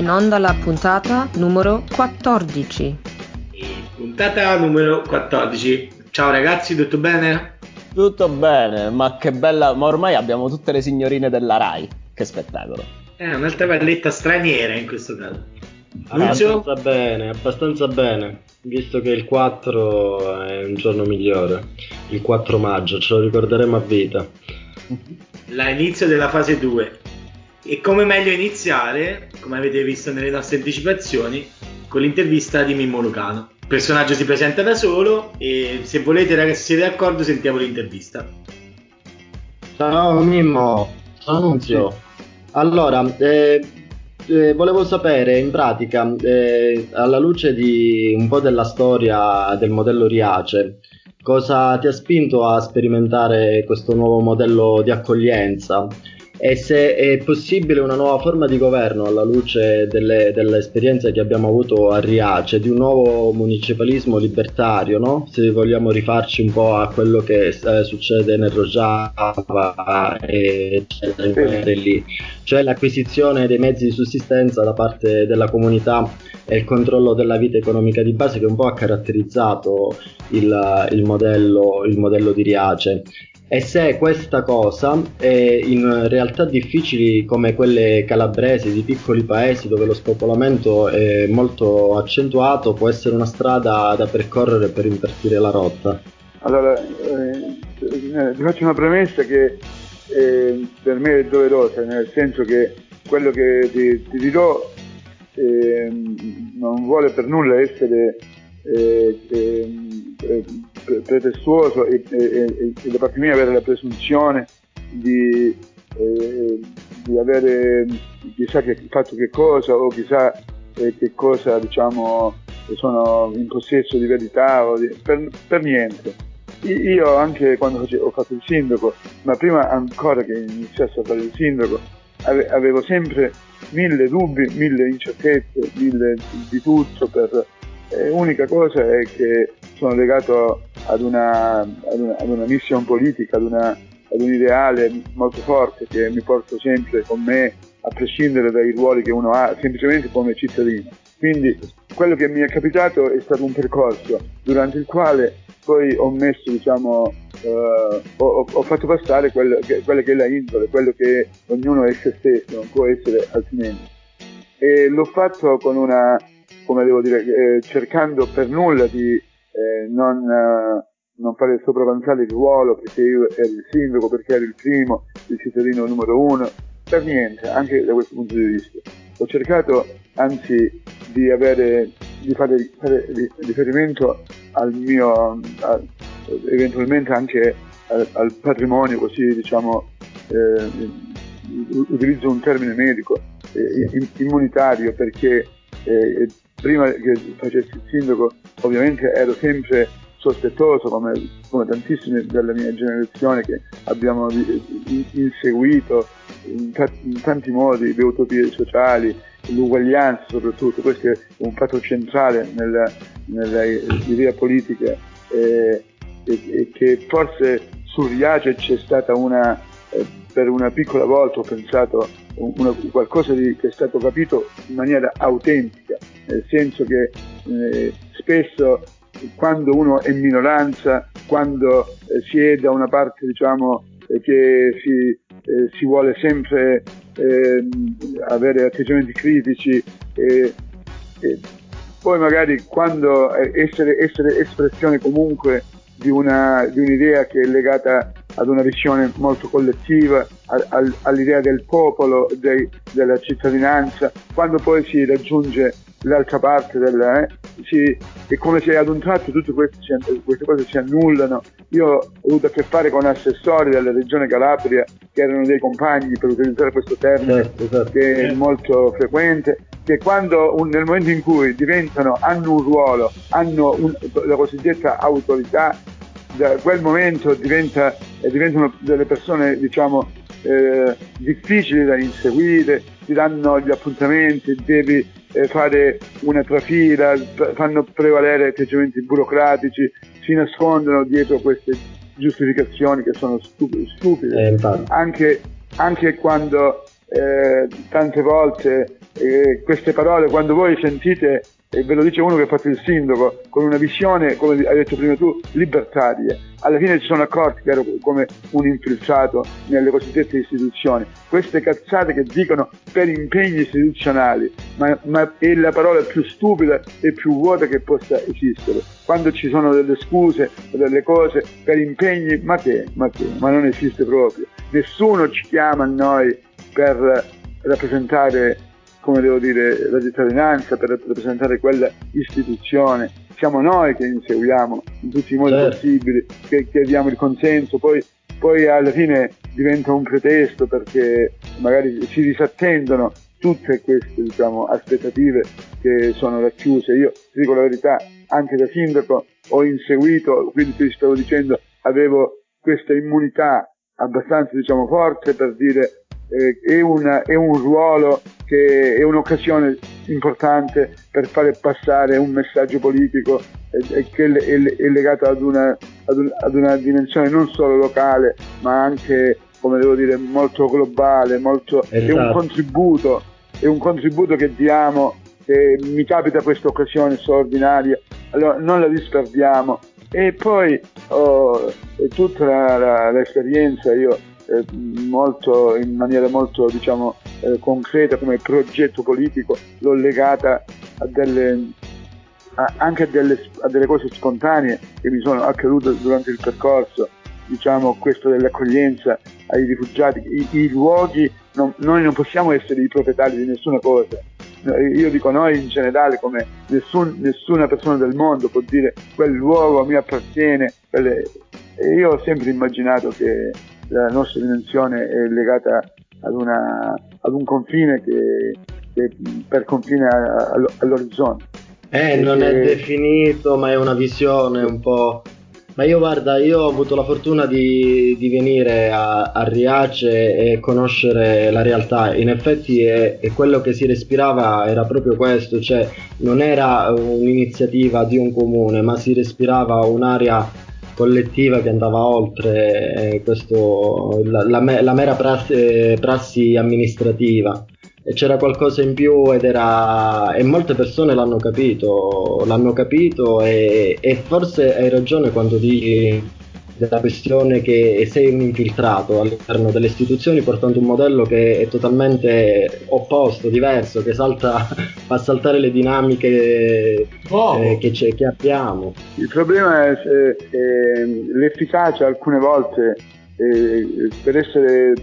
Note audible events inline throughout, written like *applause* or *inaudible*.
in onda la puntata numero 14. Puntata numero 14. Ciao ragazzi, tutto bene? Tutto bene, ma che bella, ma ormai abbiamo tutte le signorine della RAI. Che spettacolo. È un'altra valletta straniera in questo caso. Abbastanza bene, abbastanza bene. Visto che il 4 è un giorno migliore, il 4 maggio, ce lo ricorderemo a vita. L'inizio della fase 2. E come meglio iniziare, come avete visto nelle nostre anticipazioni, con l'intervista di Mimmo Lucano. Il personaggio si presenta da solo e se volete ragazzi siete d'accordo sentiamo l'intervista. Ciao Mimmo, ciao Nunzio. Allora, eh, eh, volevo sapere in pratica, eh, alla luce di un po' della storia del modello Riace, cosa ti ha spinto a sperimentare questo nuovo modello di accoglienza? E se è possibile una nuova forma di governo alla luce delle, delle esperienze che abbiamo avuto a Riace, di un nuovo municipalismo libertario, no? se vogliamo rifarci un po' a quello che eh, succede nel Rojava e lì, cioè l'acquisizione dei mezzi di sussistenza da parte della comunità e il controllo della vita economica di base che un po' ha caratterizzato il, il, modello, il modello di Riace e se questa cosa in realtà difficili come quelle calabresi di piccoli paesi dove lo spopolamento è molto accentuato può essere una strada da percorrere per invertire la rotta. Allora, eh, eh ti faccio una premessa che eh, per me è doverosa, nel senso che quello che ti, ti dirò eh, non vuole per nulla essere eh, eh, pretestuoso e, e, e, da parte mia avere la presunzione di, eh, di avere chissà che fatto che cosa o chissà eh, che cosa diciamo sono in possesso di verità di, per, per, niente. Io anche quando ho fatto il sindaco, ma prima ancora che iniziasse a fare il sindaco, avevo sempre mille dubbi, mille incertezze, mille di tutto per, L'unica cosa è che sono legato ad una, ad una, ad una mission politica, ad, una, ad, un ideale molto forte che mi porto sempre con me, a prescindere dai ruoli che uno ha, semplicemente come cittadino. Quindi quello che mi è capitato è stato un percorso durante il quale poi ho messo, diciamo, uh, ho, ho, fatto passare quello che, quella che è la indole, quello che ognuno è se stesso, non può essere altrimenti. E l'ho fatto con una come devo dire, eh, cercando per nulla di eh, non, eh, non, fare sopravanzare il ruolo perché io ero il sindaco, perché ero il primo, il cittadino numero uno, per niente, anche da questo punto di vista. Ho cercato anzi di, avere, di fare, fare, riferimento al mio, a, eventualmente anche al, al, patrimonio, così diciamo, eh, utilizzo un termine medico, eh, immunitario, perché eh, prima che facessi il sindaco ovviamente ero sempre sospettoso come, come tantissime della mia generazione che abbiamo inseguito in, in tanti modi le utopie sociali, l'uguaglianza soprattutto, questo è un fatto centrale nella, nella idea politica eh, e, e, che forse su Riace c'è stata una, per una piccola volta ho pensato una, qualcosa di, che è stato capito in maniera autentica, nel senso che eh, spesso quando uno è minoranza, quando eh, si è da una parte diciamo, eh, che si, eh, si, vuole sempre ehm, avere atteggiamenti critici poi magari quando eh, essere, essere espressione comunque di, una, di un'idea che è legata ad una visione molto collettiva, a, a, all'idea del popolo, dei, della cittadinanza, quando poi si raggiunge l'altra parte del, eh, si, è come se ad un tratto tutte queste, queste, cose si annullano. Io ho avuto a che fare con assessori della regione Calabria che erano dei compagni per utilizzare questo termine certo, certo. che è molto frequente che quando un, nel momento in cui diventano, hanno un ruolo, hanno un, la cosiddetta autorità, da quel momento diventa, eh, diventano delle persone diciamo eh, difficili da inseguire, ti danno gli appuntamenti, devi eh, fare una trafila, fanno prevalere atteggiamenti burocratici, si nascondono dietro queste giustificazioni che sono stupide, stupide. Eh, anche, anche, quando eh, tante volte eh, queste parole quando voi sentite e ve lo dice uno che ha fatto il sindaco, con una visione, come hai detto prima tu, libertaria. Alla fine si sono accorti che ero come un infiltrato nelle cosiddette istituzioni. Queste cazzate che dicono per impegni istituzionali, ma, ma è la parola più stupida e più vuota che possa esistere. Quando ci sono delle scuse delle cose per impegni, ma che, ma che, ma non esiste proprio. Nessuno ci chiama a noi per rappresentare come devo dire, la cittadinanza per rappresentare quella istituzione. Siamo noi che inseguiamo in tutti i modi certo. possibili, che chiediamo il consenso, poi, poi alla fine diventa un pretesto perché magari si disattendono tutte queste diciamo, aspettative che sono racchiuse. Io ti dico la verità, anche da sindaco ho inseguito, quindi ti stavo dicendo, avevo questa immunità abbastanza diciamo, forte per dire eh, è, una, è, un ruolo che è un'occasione importante per fare passare un messaggio politico che è, legato ad una, ad, un, ad una, dimensione non solo locale ma anche come devo dire molto globale molto, esatto. è un esatto. contributo è un contributo che diamo che mi capita questa occasione straordinaria allora non la disperdiamo e poi oh, tutta l'esperienza io eh, molto, in maniera molto diciamo, eh, concreta come progetto politico, l'ho legata a delle, a, anche a delle, a delle, cose spontanee che mi sono accadute durante il percorso, diciamo questo dell'accoglienza ai rifugiati, i, i luoghi, non, noi non possiamo essere i proprietari di nessuna cosa, io dico noi in generale come nessun, nessuna persona del mondo può dire quel luogo mi appartiene e io ho sempre immaginato che la nostra dimensione è legata ad, una, ad un confine che, che per confine all'orizzonte. Eh, non è definito, ma è una visione un po'. Ma io guarda, io ho avuto la fortuna di, di venire a, a, Riace e conoscere la realtà. In effetti è, è, quello che si respirava era proprio questo, cioè non era un'iniziativa di un comune, ma si respirava un'area collettiva che andava oltre eh, questo, la, la, la, mera prassi, prassi, amministrativa. C'era qualcosa in più ed era e molte persone l'hanno capito l'hanno capito e, e forse hai ragione quando dici della questione che sei un infiltrato all'interno delle istituzioni portando un modello che è totalmente opposto, diverso, che salta, *laughs* fa saltare le dinamiche eh, che, che, abbiamo. Il problema è, è, è l'efficacia alcune volte eh, per, essere,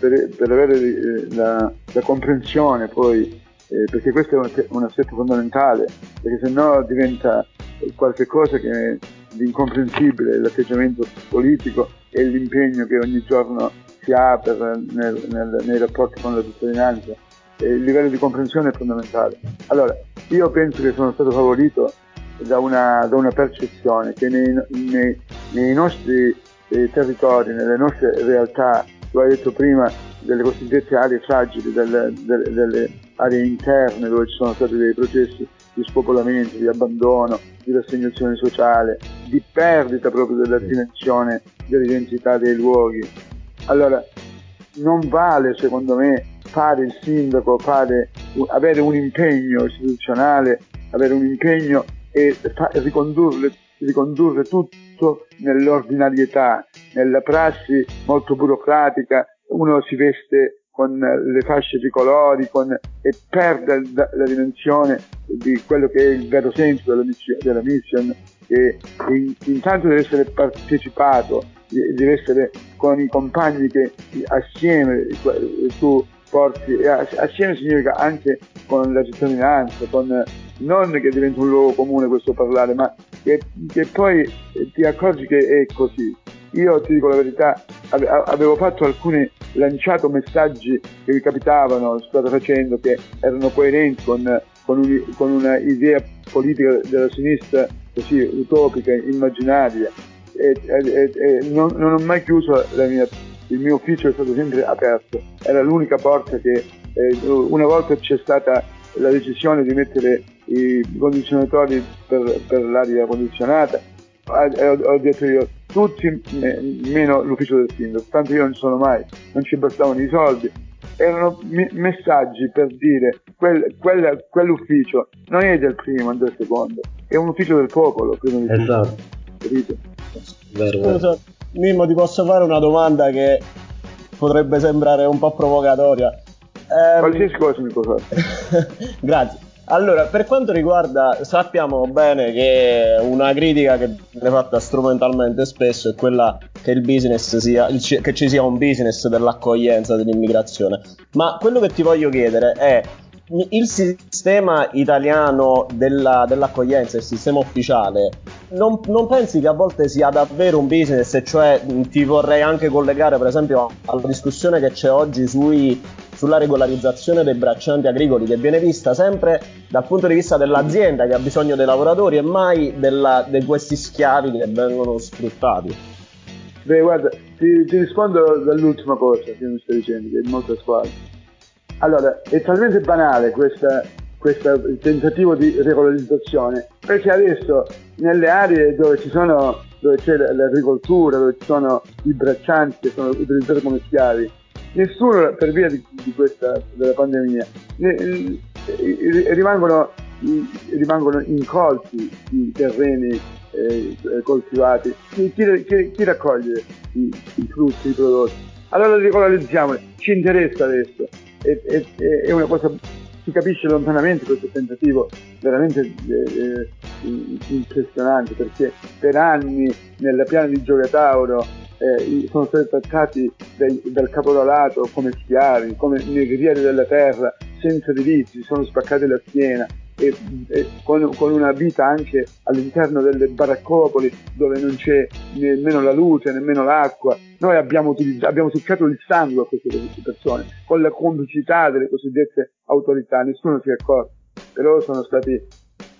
per, per avere eh, la, la comprensione poi eh, perché questo è un, un, aspetto fondamentale, perché se no diventa qualcosa che di incomprensibile l'atteggiamento politico e l'impegno che ogni giorno si ha per, nel, nel, nei rapporti con la cittadinanza. il livello di comprensione è fondamentale. Allora, io penso che sono stato favorito da una, da una percezione che nei, nei, nei nostri eh, territori, nelle nostre realtà, lo hai detto prima, delle cosiddette aree fragili, delle, delle, delle aree interne dove ci sono stati dei processi di spopolamento, di abbandono, di rassegnazione sociale, di perdita proprio della dimensione dell'identità dei luoghi. Allora, non vale secondo me fare il sindaco, fare, avere un impegno istituzionale, avere un impegno e fa, ricondurre, ricondurre tutto nell'ordinarietà, nella prassi molto burocratica, uno si veste con le fasce tricolori con, e perde la, dimensione di quello che è il vero senso della mission, della mission che in, intanto deve essere partecipato, deve essere con i compagni che assieme tu porti, assieme significa anche con la cittadinanza, con, non che diventa un luogo comune questo parlare, ma che, che poi ti accorgi che è così. Io ti dico la verità, avevo fatto alcuni lanciato messaggi che mi capitavano, strada facendo, che erano coerenti con, con, un, con una politica della sinistra così utopica, immaginaria. E, e, e non, non, ho mai chiuso mia, il mio ufficio è stato sempre aperto, era l'unica porta che eh, una volta c'è stata la decisione di mettere i condizionatori per, per l'aria condizionata, ho, ho detto io tutti meno l'ufficio del sindaco, tanto io non sono mai, non ci bastavano i soldi erano mi- messaggi per dire quel, quel, quell'ufficio non è del primo e del secondo, è un ufficio del popolo, prima di tutto. Esatto. Capito? Vero, vero. Scusa, Mimmo, ti posso fare una domanda che potrebbe sembrare un po' provocatoria. Ehm, Qualsiasi cosa mi può fare. *laughs* Grazie. Allora, per quanto riguarda, sappiamo bene che una critica che viene fatta strumentalmente spesso è quella che il business sia, che ci sia un business dell'accoglienza, dell'immigrazione. Ma quello che ti voglio chiedere è il sistema italiano della- dell'accoglienza, il sistema ufficiale, non, non pensi che a volte sia davvero un business? E cioè ti vorrei anche collegare, per esempio, alla discussione che c'è oggi sui sulla regolarizzazione dei braccianti agricoli che viene vista sempre dal punto di vista dell'azienda che ha bisogno dei lavoratori e mai della- di questi schiavi che vengono sfruttati. Beh, guarda, ti, ti rispondo dall'ultima cosa che mi stai dicendo, che è molto attuale. Allora, è talmente banale questa, questo tentativo di regolarizzazione, perché adesso nelle aree dove sono dove c'è l'agricoltura, dove ci sono i braccianti che sono utilizzati come schiavi, nessuno per via di, di questa della pandemia ne- eh, rimangono, rimangono incolti i terreni eh, coltivati. Chi, chi- chi- raccoglie i, i frutti, i prodotti? Allora regolarizziamoli, ci interessa adesso. È, è- è una cosa, si capisce lontanamente questo tentativo veramente eh, eh, impressionante perché per anni nella piana di Giogatauro eh, sono stati trattati dai- dal caporalato come schiavi, come negrieri della terra, senza diritti, si sono spaccati la schiena e, e con, con una vita anche all'interno delle baraccopoli dove non c'è nemmeno la luce, nemmeno l'acqua. Noi abbiamo, utilizzato, abbiamo succato il sangue a queste persone con la complicità delle cosiddette autorità, nessuno si è accorto, però sono stati,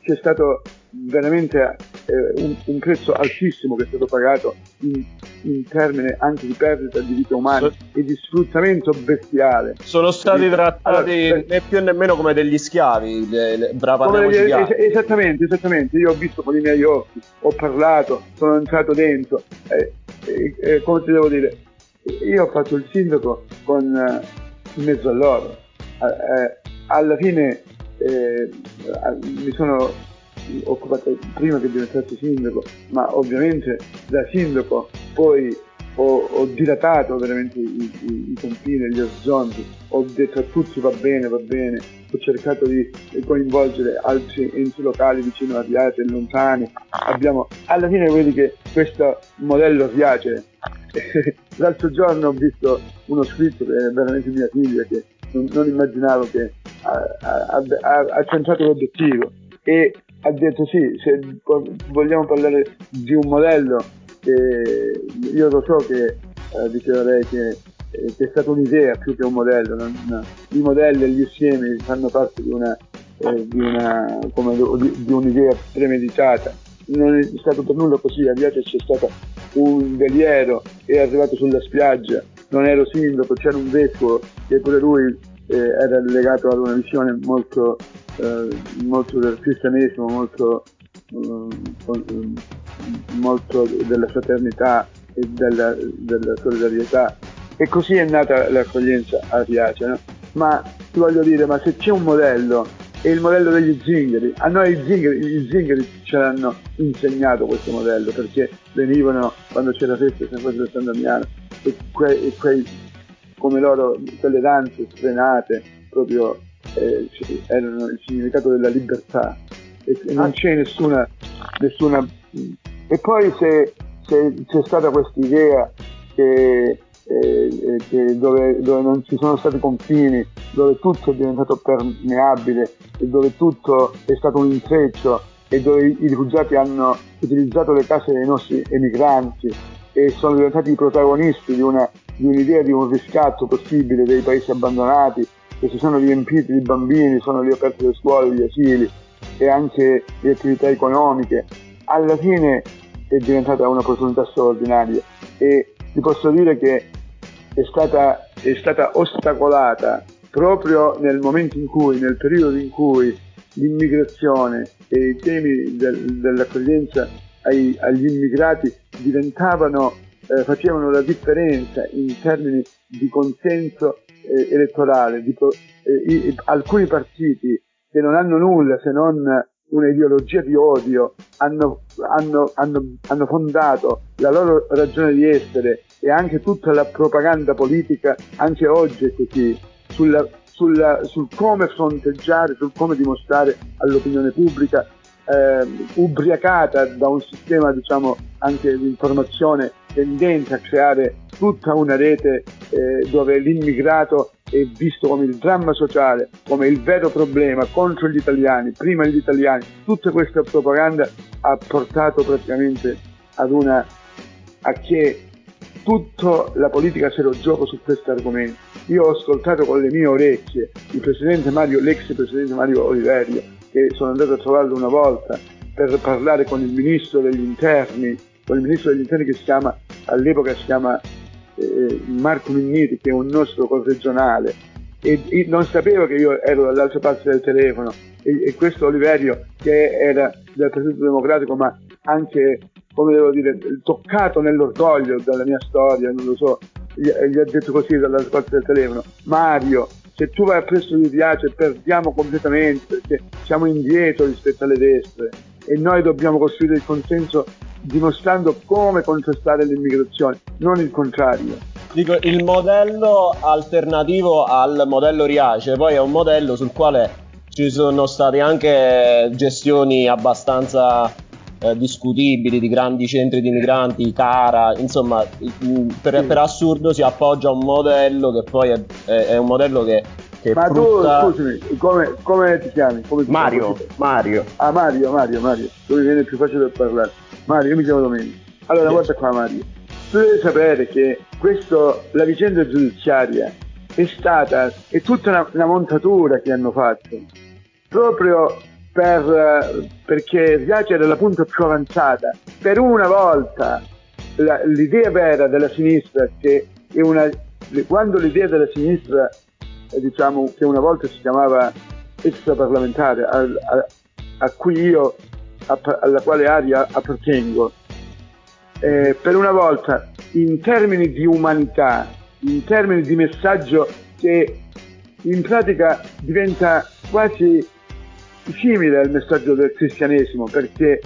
c'è stato veramente eh, un, un prezzo altissimo che è stato pagato in, in termini anche di perdita di vite umane So- e di sfruttamento bestiale. Sono stati trattati Allora, né più né meno come degli schiavi. le- le- bra- Come parliamoci le- chiaro. es- esattamente, esattamente. Io ho visto con i miei occhi, ho parlato, sono entrato dentro. Eh, eh, eh, come ti devo dire? Io ho fatto il sindaco con, eh, in mezzo a loro. Eh, eh, alla fine mi sono occupato prima che diventassi sindaco, ma ovviamente da sindaco poi ho, ho dilatato veramente i, i, i confini, gli orizzonti, ho detto a tutti va bene, va bene, ho cercato di coinvolgere altri enti locali vicino a Riace e lontani. Abbiamo, alla fine vedi che questo modello piace. *laughs* L'altro giorno ho visto uno scritto che è veramente mia figlia che non, non immaginavo che ha- ha centrato l'obiettivo e ha detto sì, se vogliamo parlare di un modello, eh, io lo so che eh, diceva lei che, eh, che è stata un'idea più che un modello, non- no. i modelli e gli insiemi fanno parte di, una, eh, di, una, come di, di un'idea premeditata. Non è stato per nulla così, a Viaggio c'è stato un veliero, è arrivato sulla spiaggia, non ero sindaco, c'era un vescovo che pure lui eh, era legato ad una visione molto, molto del cristianesimo, molto, eh, molto della fraternità e della, della solidarietà. E così è nata l'accoglienza a Riace. no? Ma ti voglio dire, ma se c'è un modello, è il modello degli zingari. A noi i zingari, gli zingari ce l'hanno insegnato questo modello, perché venivano quando c'era festa San Francisco San Damiano e, que- e quei come loro quelle danze sfrenate proprio eh, erano il significato della libertà. E e non c'è nessuna, nessuna e poi se, se c'è stata questa idea che, eh, eh, che dove, dove non ci sono stati confini dove tutto è diventato permeabile e dove tutto è stato un intreccio e dove i i rifugiati hanno utilizzato le case dei nostri emigranti e sono diventati i protagonisti di, una, di un'idea di un riscatto possibile dei paesi abbandonati che si sono riempiti di bambini, sono riaperte le scuole, gli asili e anche le attività economiche. Alla fine è diventata un'opportunità straordinaria e ti posso dire che è stata, è stata ostacolata proprio nel momento in cui, nel periodo in cui l'immigrazione e i temi del- dell'accoglienza ai- agli immigrati diventavano, eh, facevano la differenza in termini di consenso eh, elettorale di eh, i, alcuni partiti che non hanno nulla se non un'ideologia di odio hanno, hanno, hanno, hanno, fondato la loro ragione di essere e anche tutta la propaganda politica, anche oggi è così, sulla, sulla, sul come fronteggiare, sul come dimostrare all'opinione pubblica eh, ubriacata da un sistema diciamo anche di informazione tendente a creare tutta una rete eh, dove l'immigrato è visto come il dramma sociale, come il vero problema contro gli italiani, prima gli italiani. Tutta questa propaganda ha portato praticamente ad una a che tutta la politica se lo gioco su questo argomento. Io ho ascoltato con le mie orecchie il presidente Mario, l'ex presidente Mario Oliverio, che sono andato a trovarlo una volta per parlare con il ministro degli interni, con il ministro degli interni che si chiama, all'epoca si chiama eh, Marco Minniti, che è un nostro corregionale, e, e, non sapevo che io ero dall'altra parte del telefono, e, e questo Oliverio, che era del Partito Democratico, ma anche, come devo dire, toccato nell'orgoglio dalla mia storia, non lo so, gli, gli ha detto così dall'altra parte del telefono, Mario, se tu vai a presto di piace perdiamo completamente perché siamo indietro rispetto alle destre e noi dobbiamo costruire il consenso dimostrando come contrastare l'immigrazione, non il contrario. Dico, il modello alternativo al modello Riace poi è un modello sul quale ci sono state anche gestioni abbastanza eh, discutibili di grandi centri di migranti, Cara, insomma, per, per, assurdo si appoggia a un modello che poi è, è, è un modello che, che Ma frutta... tu, scusami, come, come, ti chiami? Come ti Mario, chiami? Mario. Ah, Mario, Mario, Mario, dove viene più facile per parlare. Mario, io mi chiamo Domenico. Allora, guarda qua Mario, tu devi sapere che questo, la vicenda giudiziaria è stata, è tutta una, una montatura che hanno fatto, proprio per, perché Riace era la punta più avanzata. Per una volta la, l'idea vera della sinistra, che è una, quando l'idea della sinistra, diciamo che una volta si chiamava extraparlamentare, a, a, a cui io, a, alla quale area appartengo, eh, per una volta in termini di umanità, in termini di messaggio che in pratica diventa quasi simile al messaggio del cristianesimo perché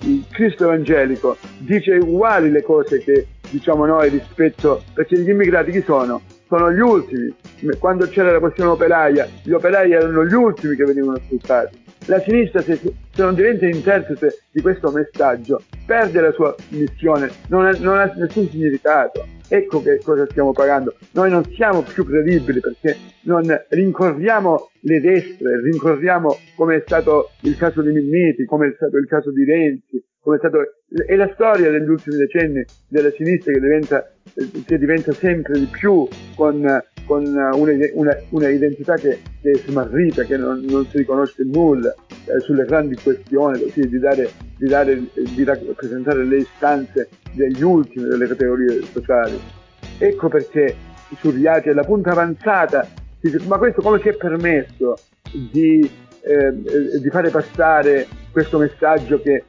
il Cristo evangelico dice uguali le cose che diciamo noi rispetto perché gli immigrati chi sono? Sono gli ultimi. Quando c'era la questione operaia, gli operai erano gli ultimi che venivano sfruttati. La sinistra, se, se non diventa interprete di questo messaggio, perde la sua missione, non ha, non ha nessun significato. Ecco che cosa stiamo pagando. Noi non siamo più credibili perché non rincorriamo le destre, rincorriamo come è stato il caso di Minniti, come è stato il caso di Renzi, come è stato è la storia degli ultimi decenni della sinistra che diventa, che diventa sempre di più con, con una, una, una, identità che, che, è smarrita, che non, non si riconosce nulla eh, sulle grandi questioni, così di, dare, di, dare, di rappresentare le istanze degli ultimi delle categorie sociali. Ecco perché su Riace la punta avanzata, ma questo come si è permesso di, eh, di fare passare questo messaggio che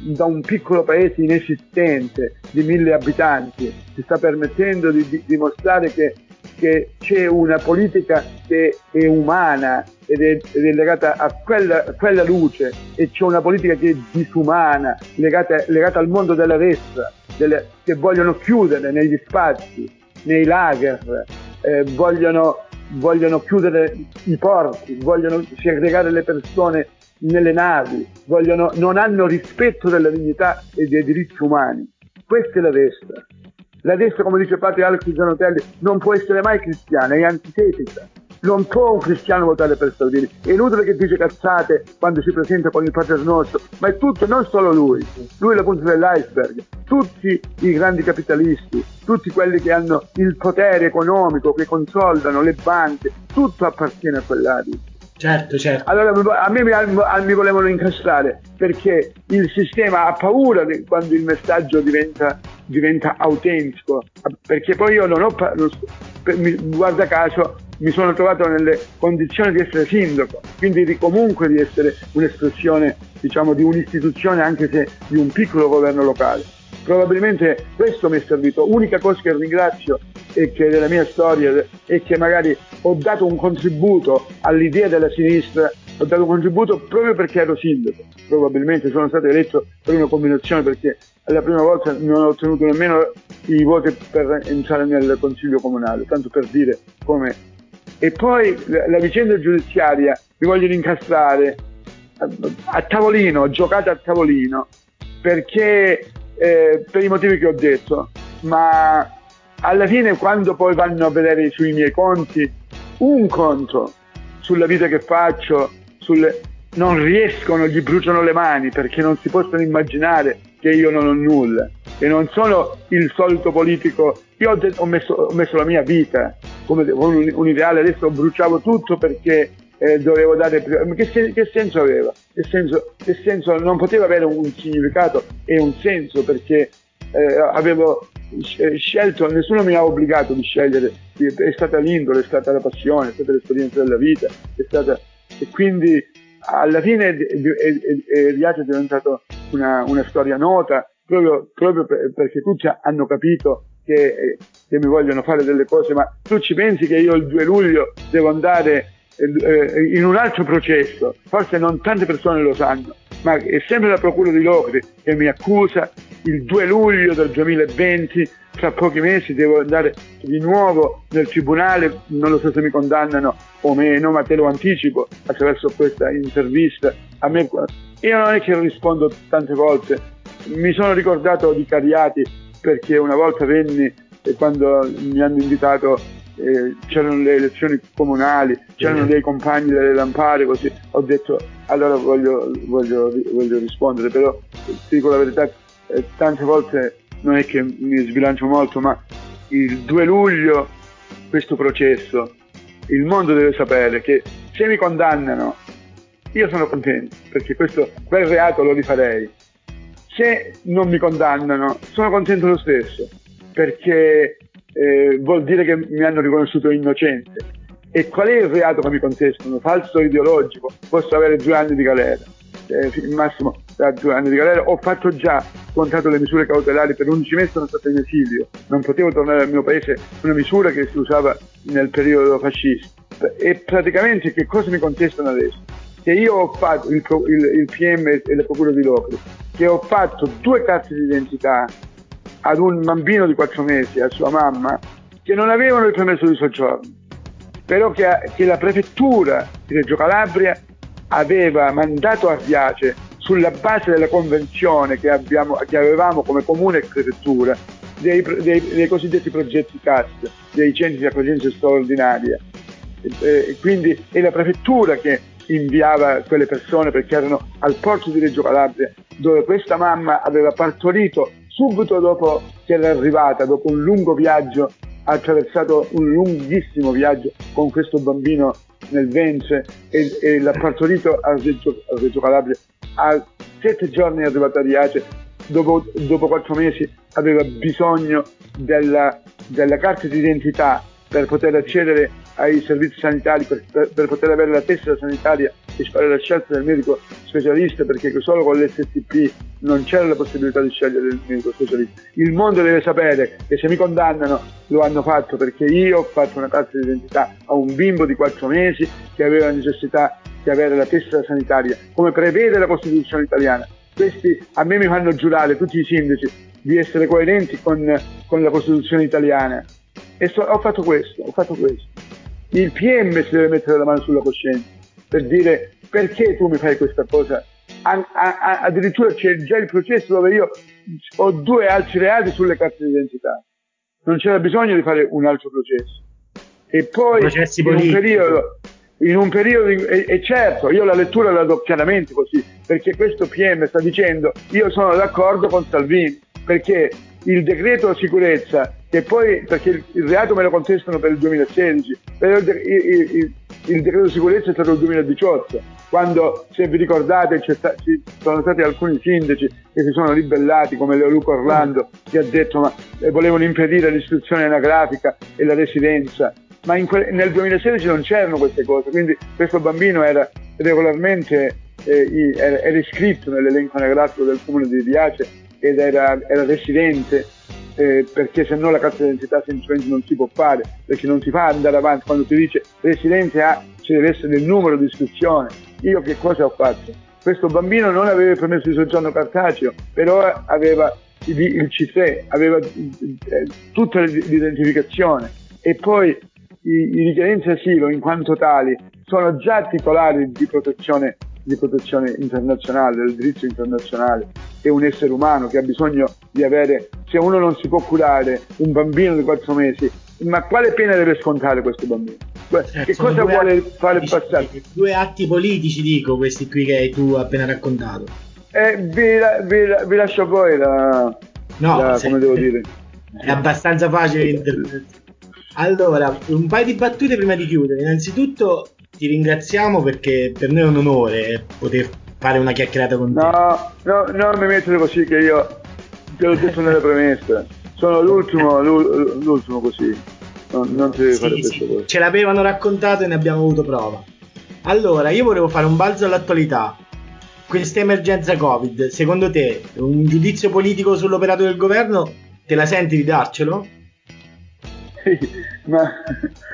da un piccolo paese inesistente di mille abitanti si sta permettendo di, dimostrare che, che, c'è una politica che è umana ed è, ed è legata a quella, a quella, luce e c'è una politica che è disumana, legata, legata al mondo della destra, delle, che vogliono chiudere negli spazi, nei lager, eh, vogliono, vogliono chiudere i porti, vogliono segregare le persone nelle navi, vogliono, non hanno rispetto della dignità e dei diritti umani. Questa è la destra. La destra, come dice padre Alex Zanotelli, non può essere mai cristiana, è antitetica. Non può un cristiano votare per Salvini. È inutile che dice cazzate quando si presenta con il Padre Nostro, ma è tutto, non solo lui. Lui è la punta dell'iceberg. Tutti i grandi capitalisti, tutti quelli che hanno il potere economico, che consolidano le banche, tutto appartiene a quell'area. Certo, certo. Allora a me mi, mi, volevano incastrare perché il sistema ha paura quando il messaggio diventa, diventa autentico, perché poi io non ho, guarda caso, mi sono trovato nelle condizioni di essere sindaco, quindi di, comunque di essere un'espressione diciamo, di un'istituzione anche se di un piccolo governo locale. Probabilmente questo mi è servito. Unica cosa che ringrazio e che della mia storia è che magari ho dato un contributo all'idea della sinistra, ho dato un contributo proprio perché ero sindaco. Probabilmente sono stato eletto per una combinazione perché la prima volta non ho ottenuto nemmeno i voti per entrare nel consiglio comunale, tanto per dire come. E poi la, vicenda giudiziaria, mi vogliono incastrare a, tavolino, giocate a tavolino, perché eh, per i motivi che ho detto, ma alla fine quando poi vanno a vedere sui miei conti un conto sulla vita che faccio, sulle... non riescono, gli bruciano le mani perché non si possono immaginare che io non ho nulla e non sono il solito politico. Io ho, ho, messo, ho messo, la mia vita come un, un, ideale, adesso bruciavo tutto perché eh, dovevo dare. Che, se- che senso aveva? Che senso, che senso, non poteva avere un significato e un senso perché eh, avevo scelto, nessuno mi ha obbligato di scegliere, è stata l'indole, è stata la passione, è stata l'esperienza della vita, è stata, e quindi alla fine Riace è diventato una, una, storia nota proprio, proprio perché tutti hanno capito che, che, mi vogliono fare delle cose, ma tu ci pensi che io il 2 luglio devo andare eh, in un altro processo, forse non tante persone lo sanno, ma è sempre la Procura di Locri che mi accusa il 2 luglio del 2020, tra pochi mesi devo andare di nuovo nel tribunale, non lo so se mi condannano o meno, ma te lo anticipo attraverso questa intervista. A me, io non è che rispondo tante volte, mi sono ricordato di Cariati perché una volta venni e quando mi hanno invitato eh, c'erano le elezioni comunali, c'erano dei compagni delle lampade, così ho detto allora voglio, voglio, voglio rispondere, però ti dico la verità, eh, tante volte non è che mi sbilancio molto, ma il 2 luglio questo processo, il mondo deve sapere che se mi condannano io sono contento perché questo, quel reato lo rifarei. Se non mi condannano sono contento lo stesso perché eh, vuol dire che mi hanno riconosciuto innocente. E qual è il reato che mi contestano? Falso ideologico, posso avere due anni di galera, eh, il massimo da due anni di galera. Ho fatto già, contato le misure cautelari, per 11 mesi sono stato in esilio, non potevo tornare al mio paese, una misura che si usava nel periodo fascista. E praticamente che cosa mi contestano adesso? Che io ho fatto, il, il, il PM e la Procura di Locri, che ho fatto due carte di identità ad un bambino di 4 mesi, a sua mamma, che non avevano il permesso di soggiorno, però che, che la prefettura di Reggio Calabria aveva mandato a Riace sulla base della convenzione che, abbiamo, che avevamo come comune e prefettura dei, dei, dei, cosiddetti progetti CAS, dei centri di accoglienza straordinaria. E, quindi è la prefettura che inviava quelle persone perché erano al porto di Reggio Calabria dove questa mamma aveva partorito subito dopo che era arrivata, dopo un lungo viaggio, ha attraversato un lunghissimo viaggio con questo bambino nel ventre e, e l'ha partorito a Reggio, a Reggio Calabria. A sette giorni è arrivata a Riace, dopo, dopo quattro mesi aveva bisogno della, della carta d'identità per poter accedere ai servizi sanitari, per, per, poter avere la tessera sanitaria e fare la scelta del medico specialista, perché solo con l'STP non c'era la possibilità di scegliere il medico specialista. Il mondo deve sapere che se mi condannano lo hanno fatto perché io ho fatto una carta d'identità a un bimbo di 4 mesi che aveva necessità di avere la tessera sanitaria, come prevede la Costituzione italiana. Questi a me mi fanno giurare tutti i sindaci di essere coerenti con, con la Costituzione italiana e so, ho fatto questo, ho fatto questo. Il PM si deve mettere la mano sulla coscienza per dire perché tu mi fai questa cosa. A, a, addirittura c'è già il processo dove io ho due altri reati sulle carte d'identità. Non c'era bisogno di fare un altro processo. E poi in un periodo, in un periodo e, e, certo io la lettura la do chiaramente così perché questo PM sta dicendo io sono d'accordo con Salvini perché il decreto sicurezza che poi perché il reato me lo contestano per il 2016 però il, il, il, il decreto sicurezza è stato il 2018 quando se vi ricordate ci sono stati alcuni sindaci che si sono ribellati come Leoluco Orlando che ha detto ma eh, volevano impedire l'istruzione anagrafica e la residenza. Ma que- nel 2016 non c'erano queste cose quindi questo bambino era regolarmente eh, era, iscritto nell'elenco anagrafico del comune di Riace ed era, era residente eh, perché se no la carta d'identità semplicemente non si può fare, perché non si fa andare avanti quando ti dice residenza A ci deve essere il numero di iscrizione. Io che cosa ho fatto? Questo bambino non aveva il permesso di soggiorno cartaceo, però aveva il, il C3, aveva eh, tutta l'identificazione e poi i, i richiedenti asilo in quanto tali sono già titolari di protezione, di protezione internazionale, del diritto internazionale. È un essere umano che ha bisogno di avere, se uno non si può curare un bambino di 4 mesi, ma quale pena deve scontare questo bambino? Che Sono cosa vuole atti fare passare? Due atti politici, dico, questi qui che tu hai appena raccontato. Eh, vi, vi vi lascio poi la, No, la- come devo dire. È abbastanza facile interpretare. Allora, un paio di battute prima di chiudere. Innanzitutto ti ringraziamo perché per noi è un onore poter fare una chiacchierata con te. No, no, non mi mettere così che io te l'ho detto nelle premesse. Sono l'ultimo, l'u- l'ultimo così. Non, non ti devi fare Sì, queste sì, cose. ce l'avevano raccontato e ne abbiamo avuto prova. Allora, io volevo fare un balzo all'attualità. Questa emergenza Covid, secondo te, un giudizio politico sull'operato del governo, te la senti di darcelo? Sì, *laughs* ma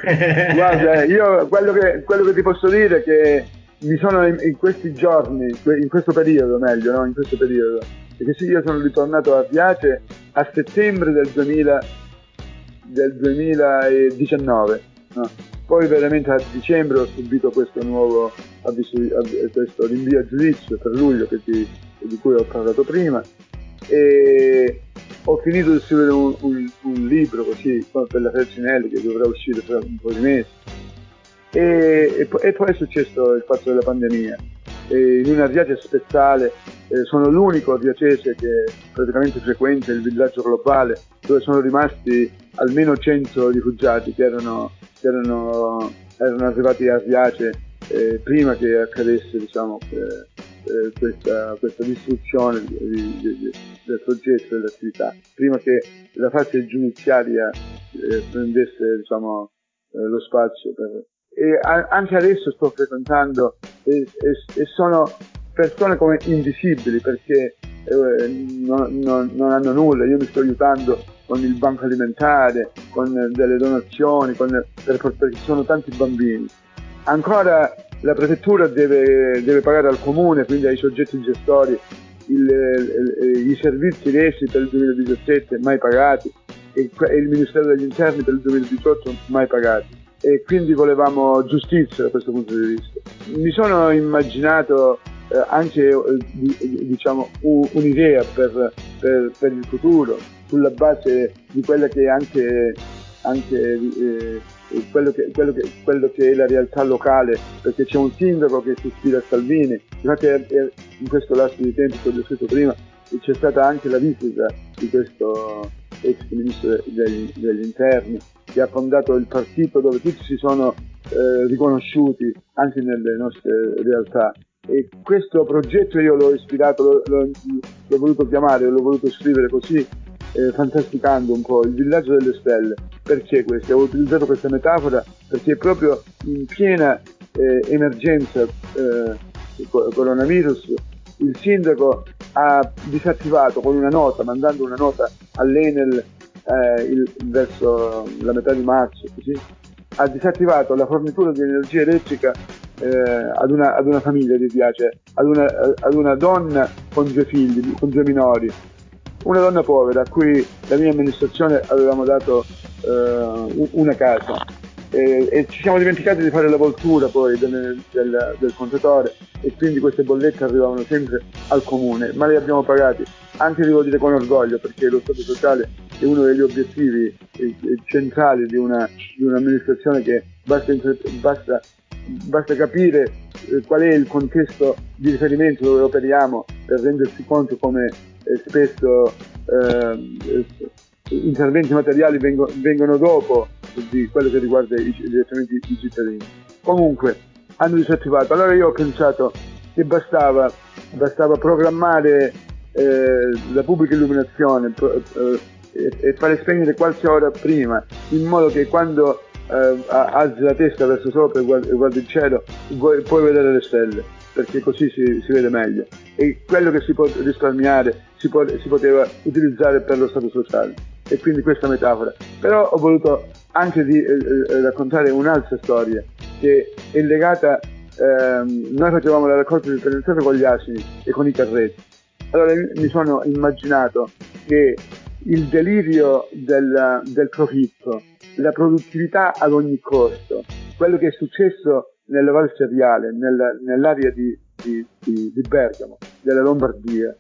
*laughs* guarda, io quello che, quello che ti posso dire è che mi sono in, in questi giorni, in questo periodo meglio, no? in questo periodo, perché sì, io sono ritornato a Piace a settembre del, 2000, del 2019, no? poi veramente a dicembre ho subito questo nuovo questo rinvio a giudizio per luglio ti- di cui ho parlato prima e ho finito di scrivere un, un- un libro così per la Felsinelli che dovrà uscire tra un po' di mesi. E, e e poi è successo il fatto della pandemia. E in una Riace spezzale eh, sono l'unico riacese che praticamente frequenta il villaggio globale dove sono rimasti almeno 100 rifugiati che erano, che erano, erano arrivati a Riace eh, prima che accadesse diciamo, eh, eh, questa, questa distruzione di- di- di- del progetto e dell'attività, prima che la fase giudiziaria eh, prendesse diciamo, eh, lo spazio. Per... E a- anche adesso sto frequentando e, e- e sono persone come invisibili perché eh, non, non- non hanno nulla, io mi sto aiutando con il banco alimentare, con delle donazioni, con, per, perché sono tanti bambini. Ancora la prefettura deve, deve pagare al comune, quindi ai soggetti gestori, il- i servizi resi per il 2017 mai pagati e il Ministero degli Interni per il 2018 mai pagati. E quindi volevamo giustizia da questo punto di vista. Mi sono immaginato eh, anche eh, di- di- diciamo, un'idea per, per- per il futuro sulla base di quella che è anche, anche eh, quello, che, quello, che, quello che è la realtà locale, perché c'è un sindaco che si ispira a Salvini, infatti in questo lasso di tempo, come ho detto prima, c'è stata anche la visita di questo ex ministro degli, degli interni che ha fondato il partito dove tutti si sono eh, riconosciuti anche nelle nostre realtà e questo progetto io l'ho ispirato, l'ho, l'ho- l'ho voluto chiamare, l'ho voluto scrivere così, eh, fantasticando un po' il villaggio delle stelle. Perché questo? Ho utilizzato questa metafora perché proprio in piena eh, emergenza eh, co- coronavirus il sindaco ha disattivato con una nota, mandando una nota all'Enel eh, il- verso la metà di marzo, così, ha disattivato la fornitura di energia elettrica eh, ad, una, ad una famiglia di Piace, ad una, ad una donna con due figli, con due minori, una donna povera a cui la mia amministrazione avevamo dato eh, una casa. E, e ci siamo dimenticati di fare la voltura poi del, del, del contatore e quindi queste bollette arrivavano sempre al comune, ma le abbiamo pagate. Anche devo dire con orgoglio perché lo Stato sociale è uno degli obiettivi eh, eh, centrali di, una, di un'amministrazione che basta, basta, basta capire eh, qual è il contesto di riferimento dove operiamo per rendersi conto come spesso eh, interventi materiali vengo- vengono dopo di quello che riguarda i- direttamente i, cittadini. Comunque hanno disattivato, allora io ho pensato che bastava, bastava programmare eh, la pubblica illuminazione pro- eh, e, e fare spegnere qualche ora prima, in modo che quando eh, alzi la testa verso sopra e guardi, guardi il cielo vuoi- puoi vedere le stelle, perché così si, si vede meglio. E quello che si può risparmiare si, può- si poteva utilizzare per lo Stato sociale. E quindi questa metafora. Però ho voluto anche di, eh, eh raccontare un'altra storia che è legata, ehm, noi facevamo la raccolta differenziata con gli asini e con i carretti. Allora mi sono immaginato che il delirio del, del profitto, la produttività ad ogni costo, quello che è successo nella Val Seriale, nel, nell'area di, di, di, di, Bergamo, della Lombardia,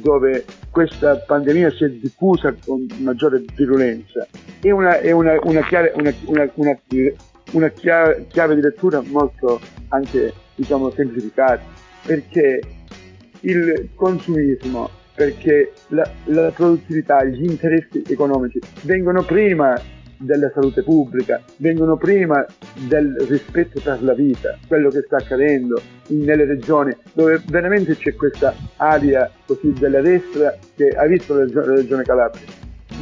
dove questa pandemia si è diffusa con maggiore virulenza, è una, è una, una, chiave, una chiave, chiave, di lettura molto anche diciamo, semplificata, perché il consumismo, perché la, la produttività, gli interessi economici vengono prima della salute pubblica, vengono prima del rispetto per la vita, quello che sta accadendo nelle regioni dove veramente c'è questa aria così della destra che ha visto la regione, la regione Calabria.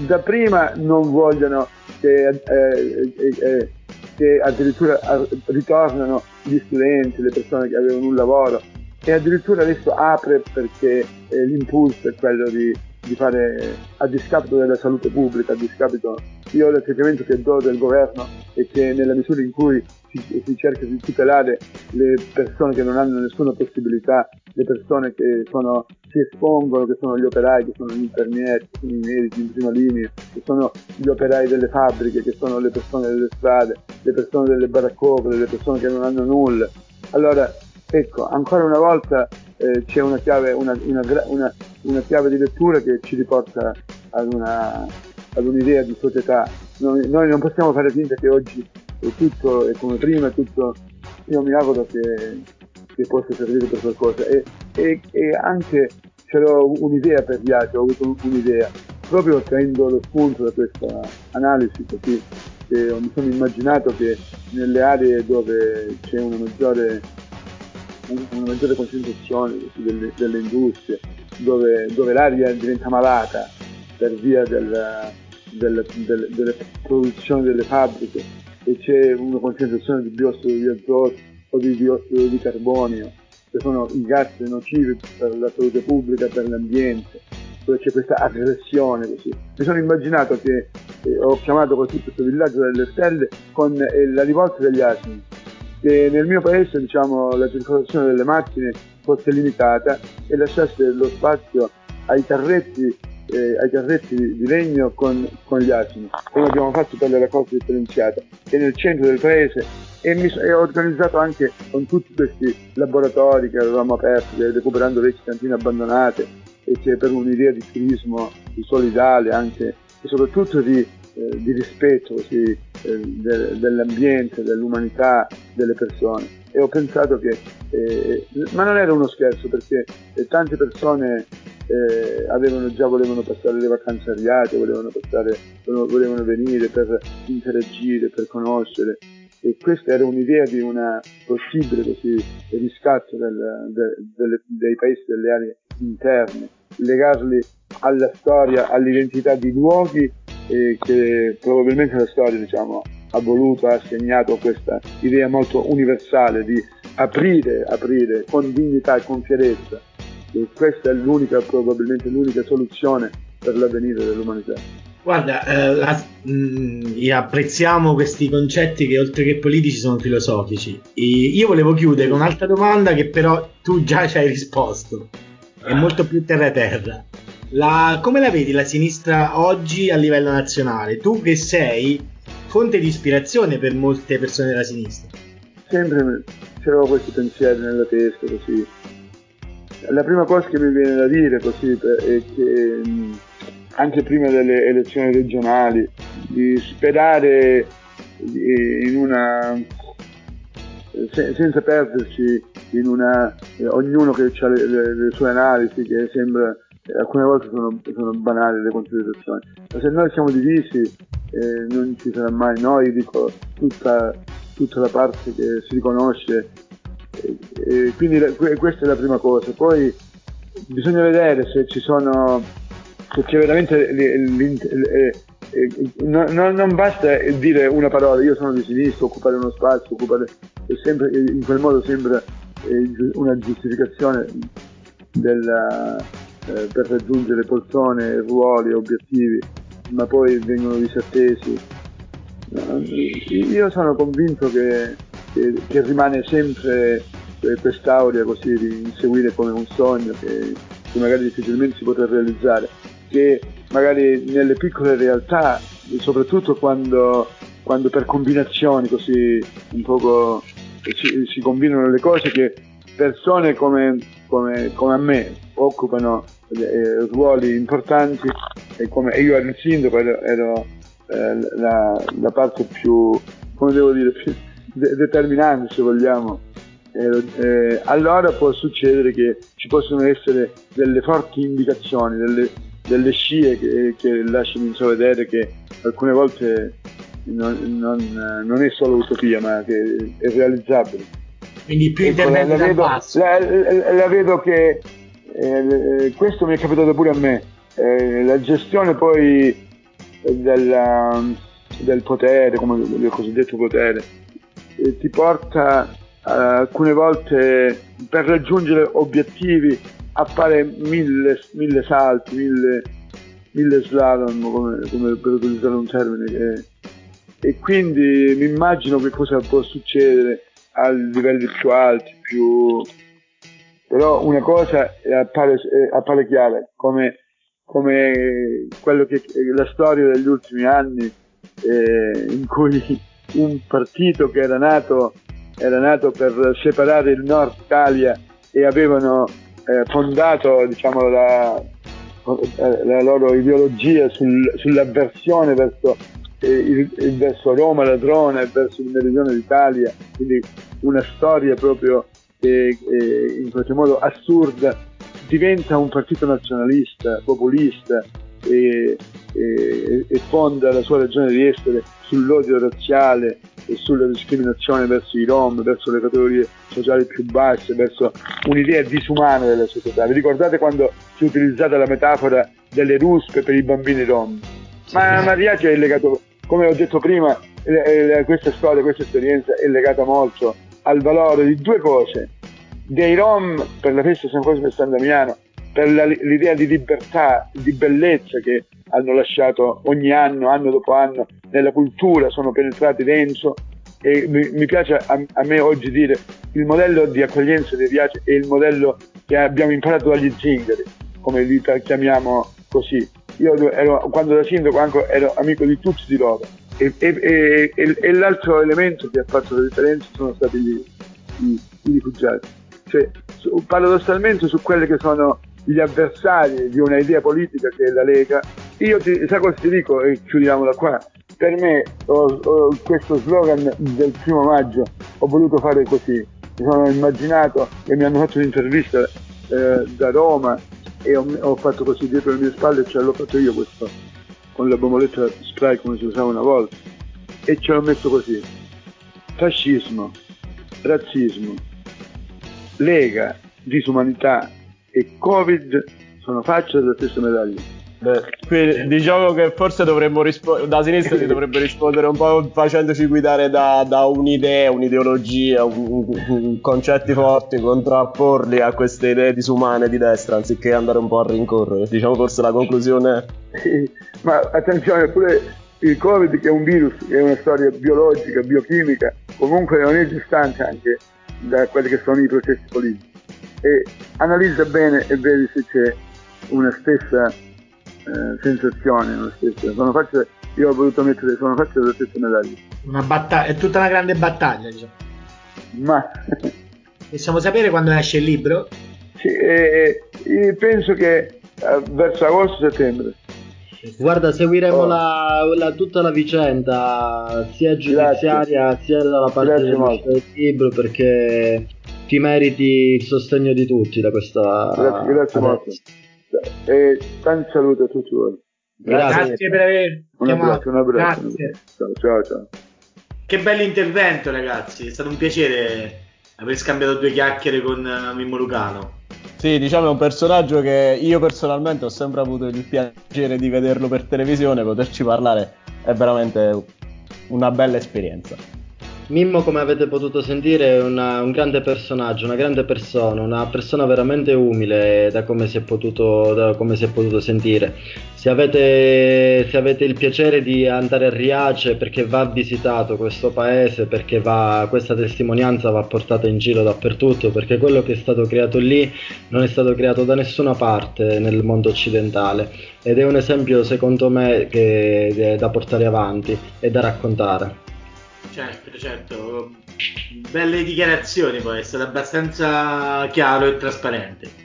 Da prima non vogliono che, eh, eh, eh, che addirittura ritornano gli studenti, le persone che avevano un lavoro e addirittura adesso apre perché eh, l'impulso è quello di di fare a discapito della salute pubblica, a discapito io l'atteggiamento che do del governo è che nella misura in cui si, si, cerca di tutelare le persone che non hanno nessuna possibilità, le persone che sono, si espongono, che sono gli operai, che sono gli infermieri, che sono i medici in prima linea, che sono gli operai delle fabbriche, che sono le persone delle strade, le persone delle baraccopole, le persone che non hanno nulla. Allora, ecco, ancora una volta eh, c'è una chiave, una, una, una una chiave di lettura che ci riporta ad, una, ad un'idea di società. Noi, noi, non possiamo fare finta che oggi è tutto è come prima, tutto, io mi auguro che, che possa servire per qualcosa e, e, e anche ce l'ho un'idea per altri, ho avuto un'idea, proprio ottenendo lo spunto da questa analisi così che mi sono immaginato che nelle aree dove c'è una maggiore, una maggiore concentrazione delle, delle industrie, dove, dove l'aria diventa malata per via del, del, del, delle produzioni delle fabbriche e c'è una concentrazione di biossido di azoto o di biossido di carbonio, che sono i gas nocivi per la salute pubblica per l'ambiente, dove c'è questa aggressione così. Mi sono immaginato che eh, ho chiamato così questo villaggio delle stelle con eh, la rivolta degli asini, che nel mio paese diciamo, la circolazione delle macchine fosse limitata e lasciasse lo spazio ai carretti, eh, ai carretti di legno con, con, gli asini, come abbiamo fatto per le raccolte differenziate, e nel centro del paese e, mi, ho organizzato anche con tutti questi laboratori che avevamo aperto, recuperando vecchie cantine abbandonate e che per un'idea di turismo di solidale anche e soprattutto di, eh, di rispetto così, eh, de, dell'ambiente, dell'umanità, delle persone e ho pensato che, eh, ma non era uno scherzo perché eh, tante persone eh, avevano, già volevano passare le vacanze arriate, volevano, passare, volevano venire per interagire, per conoscere. E questa era un'idea di una possibile così, riscatto del, de, delle, dei paesi delle aree interne, legarli alla storia, all'identità di luoghi eh, che probabilmente la storia diciamo, ha voluto, ha assegnato questa idea molto universale di aprire, aprire con dignità e con fierezza. E questa è l'unica, probabilmente l'unica soluzione per l'avvenire dell'umanità. Guarda, eh, la, mh, mm, apprezziamo questi concetti che oltre che politici sono filosofici. E io volevo chiudere con un'altra domanda che però tu già ci hai risposto. È molto più terra-terra. La, come la vedi la sinistra oggi a livello nazionale? Tu che sei fonte di ispirazione per molte persone della sinistra. Sempre c'erano questi pensieri nella testa così. La prima cosa che mi viene da dire così è che anche prima delle elezioni regionali di sperare in una senza perderci in una ognuno che ha le, le, le sue analisi che sembra alcune volte sono, sono banali le considerazioni ma se noi siamo divisi eh, non ci sarà mai. Noi, dico, tutta, tutta la parte che si riconosce, eh, eh, quindi questa è la prima cosa. Poi bisogna vedere se ci sono, se c'è veramente eh, non, basta dire una parola, io sono di sinistra, occupare uno spazio, occupare, sempre, in quel modo sembra una giustificazione della, eh, per raggiungere persone, ruoli, obiettivi ma poi vengono disattesi. Io sono convinto che, che, che rimane sempre quest'aurea così di inseguire come un sogno che, che magari difficilmente si potrà realizzare, che magari nelle piccole realtà, soprattutto quando, quando per combinazioni così un poco si, si combinano le cose che persone come, come, come a me occupano eh, ruoli importanti e come io ero il sindaco ero, ero eh, la, la, parte più, come devo dire, più de- determinante se vogliamo. Eh, allora può succedere che ci possono essere delle forti indicazioni, delle, delle scie che, che lasciano intravedere che alcune volte non, non, non, è solo utopia ma che è realizzabile. Quindi più interventi la, la, vedo, la, la, la, vedo che eh, questo mi è capitato pure a me, eh, la gestione poi della, del potere, come il cosiddetto potere, eh, ti porta alcune volte per raggiungere obiettivi a fare mille, mille salti, mille, mille slalom, come, come, per utilizzare un termine. Che, e quindi mi immagino che cosa può succedere a livelli più alti, più... però una cosa appare, appare chiara, come, come quello che la storia degli ultimi anni eh, in cui un partito che era nato era nato per separare il nord Italia e avevano eh, fondato diciamo, la, la, loro ideologia sul, sull'avversione verso, eh, il, verso Roma, Ladrona e verso il meridione d'Italia, quindi una storia proprio eh, in qualche modo assurda, diventa un partito nazionalista, populista e, e, e fonda la sua ragione di essere sull'odio razziale e sulla discriminazione verso i rom, verso le categorie sociali più basse, verso un'idea disumana della società. Vi ricordate quando si è utilizzata la metafora delle ruspe per i bambini rom? Ma Mariachi è legato, come ho detto prima, questa storia, questa esperienza è legata molto al valore di due cose, dei rom per la festa San Cosimo e San Damiano, per la, l'idea di libertà, di bellezza che hanno lasciato ogni anno, anno dopo anno, nella cultura, sono penetrati dentro e mi, mi piace a, a, me oggi dire il modello di accoglienza dei viaggi è il modello che abbiamo imparato dagli zingari, come li chiamiamo così. Io ero, quando da sindaco anche ero amico di tutti di loro e, e, e, e l'altro elemento che ha fatto la differenza sono stati gli, i, i rifugiati. Cioè, su, paradossalmente su quelle che sono gli avversari di una idea politica che è la Lega. Io ti, sai cosa ti dico e chiudiamola qua. Per me ho, ho, questo slogan del primo maggio ho voluto fare così. Mi sono immaginato e mi hanno fatto un'intervista eh, da Roma e ho, ho, fatto così dietro le mie spalle, cioè l'ho fatto io questo, con la bomboletta spray come si usava una volta. E ce l'ho messo così. Fascismo, razzismo, Lega, disumanità, e Covid sono facce della stessa medaglia. Beh, qui diciamo che forse dovremmo rispondere, da sinistra si dovrebbe rispondere un po' facendoci guidare da, da un'idea, un'ideologia, un, un, concetti forti, contrapporli a queste idee disumane di destra anziché andare un po' a rincorrere. Diciamo forse la conclusione è... Ma attenzione, pure il Covid che è un virus, che è una storia biologica, biochimica, comunque non è distante anche da quelli che sono i processi politici e analizza bene e vedi se c'è una stessa eh, sensazione, una stessa. Sono facce, io ho voluto mettere, sono facce della stessa medaglia. Una battaglia, è tutta una grande battaglia, diciamo. Ma *laughs* possiamo sapere quando esce il libro? Sì, eh, eh, penso che eh, verso agosto-settembre. Guarda, seguiremo oh. la, la, tutta la vicenda, sia giudiziaria Grazie. sia dalla parte del libro, perché ti meriti il sostegno di tutti da questa. Grazie, grazie molto. E tanti saluti a tutti voi. Grazie, grazie per aver un abbraccio, un abbraccio. Grazie. Ciao, ciao, ciao. Che bell'intervento, ragazzi. È stato un piacere aver scambiato due chiacchiere con eh, Mimmo Lucano. Sì, diciamo è un personaggio che io personalmente ho sempre avuto il piacere di vederlo per televisione, poterci parlare è veramente una bella esperienza. Mimmo, come avete potuto sentire, è una- un grande personaggio, una grande persona, una persona veramente umile da come si è potuto, come si è potuto sentire. Se avete, se avete il piacere di andare a Riace perché va visitato questo paese, perché va, questa testimonianza va portata in giro dappertutto, perché quello che è stato creato lì non è stato creato da nessuna parte nel mondo occidentale ed è un esempio secondo me che da portare avanti e da raccontare. Certo, certo. Belle dichiarazioni poi, è stato abbastanza chiaro e trasparente.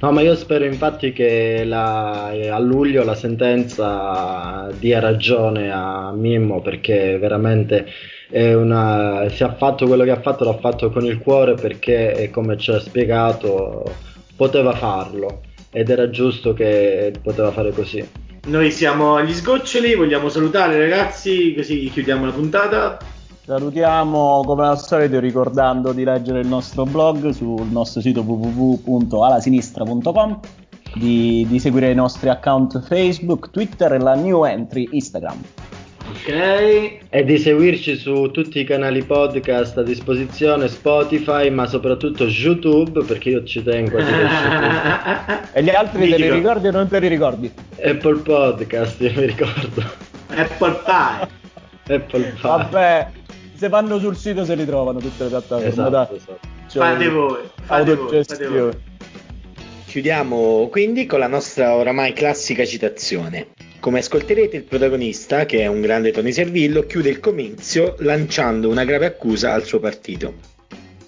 No, ma io spero infatti che la- a luglio la sentenza dia ragione a Mimmo perché veramente è una, se ha fatto quello che ha fatto l'ha fatto con il cuore perché come ci ha spiegato poteva farlo ed era giusto che poteva fare così. Noi siamo agli sgoccioli, vogliamo salutare ragazzi, così chiudiamo la puntata. Salutiamo come al solito ricordando di leggere il nostro blog sul nostro sito www.alasinistra.com, di, di seguire i nostri account Facebook, Twitter e la new entry Instagram. Ok. E di seguirci su tutti i canali podcast a disposizione, Spotify, ma soprattutto YouTube, perché io ci tengo a dire YouTube. *laughs* E gli altri te li ricordi o non te li ricordi? Apple Podcast, io mi ricordo. Apple Pie. Apple Podcast. Vabbè, se vanno sul sito se li trovano tutte le piattaforme. Esatto, esatto. Cioè, Fate voi, fate voi, fate voi. Chiudiamo quindi con la nostra oramai classica citazione. Come ascolterete, il protagonista, che è un grande Tony Servillo, chiude il comizio lanciando una grave accusa al suo partito.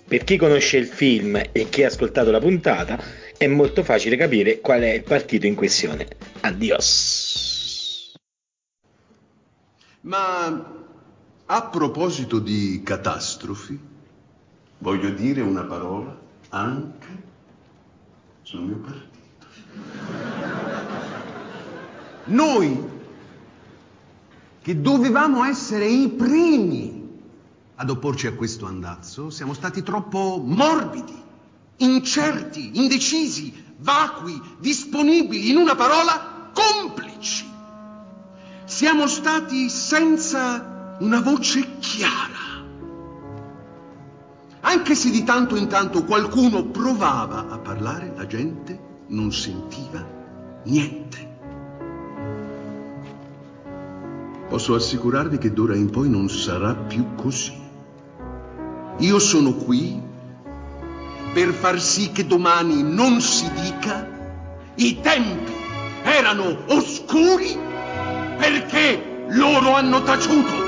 Per chi conosce il film e chi ha ascoltato la puntata, è molto facile capire qual è il partito in questione. Addios. Ma a proposito di catastrofi, voglio dire una parola anche sul mio partito. Noi, che dovevamo essere i primi ad opporci a questo andazzo, siamo stati troppo morbidi, incerti, indecisi, vacui, disponibili, in una parola, complici. Siamo stati senza una voce chiara. Anche se di tanto in tanto qualcuno provava a parlare, la gente non sentiva niente. Posso assicurarvi che d'ora in poi non sarà più così. Io sono qui per far sì che domani non si dica i tempi erano oscuri perché loro hanno taciuto.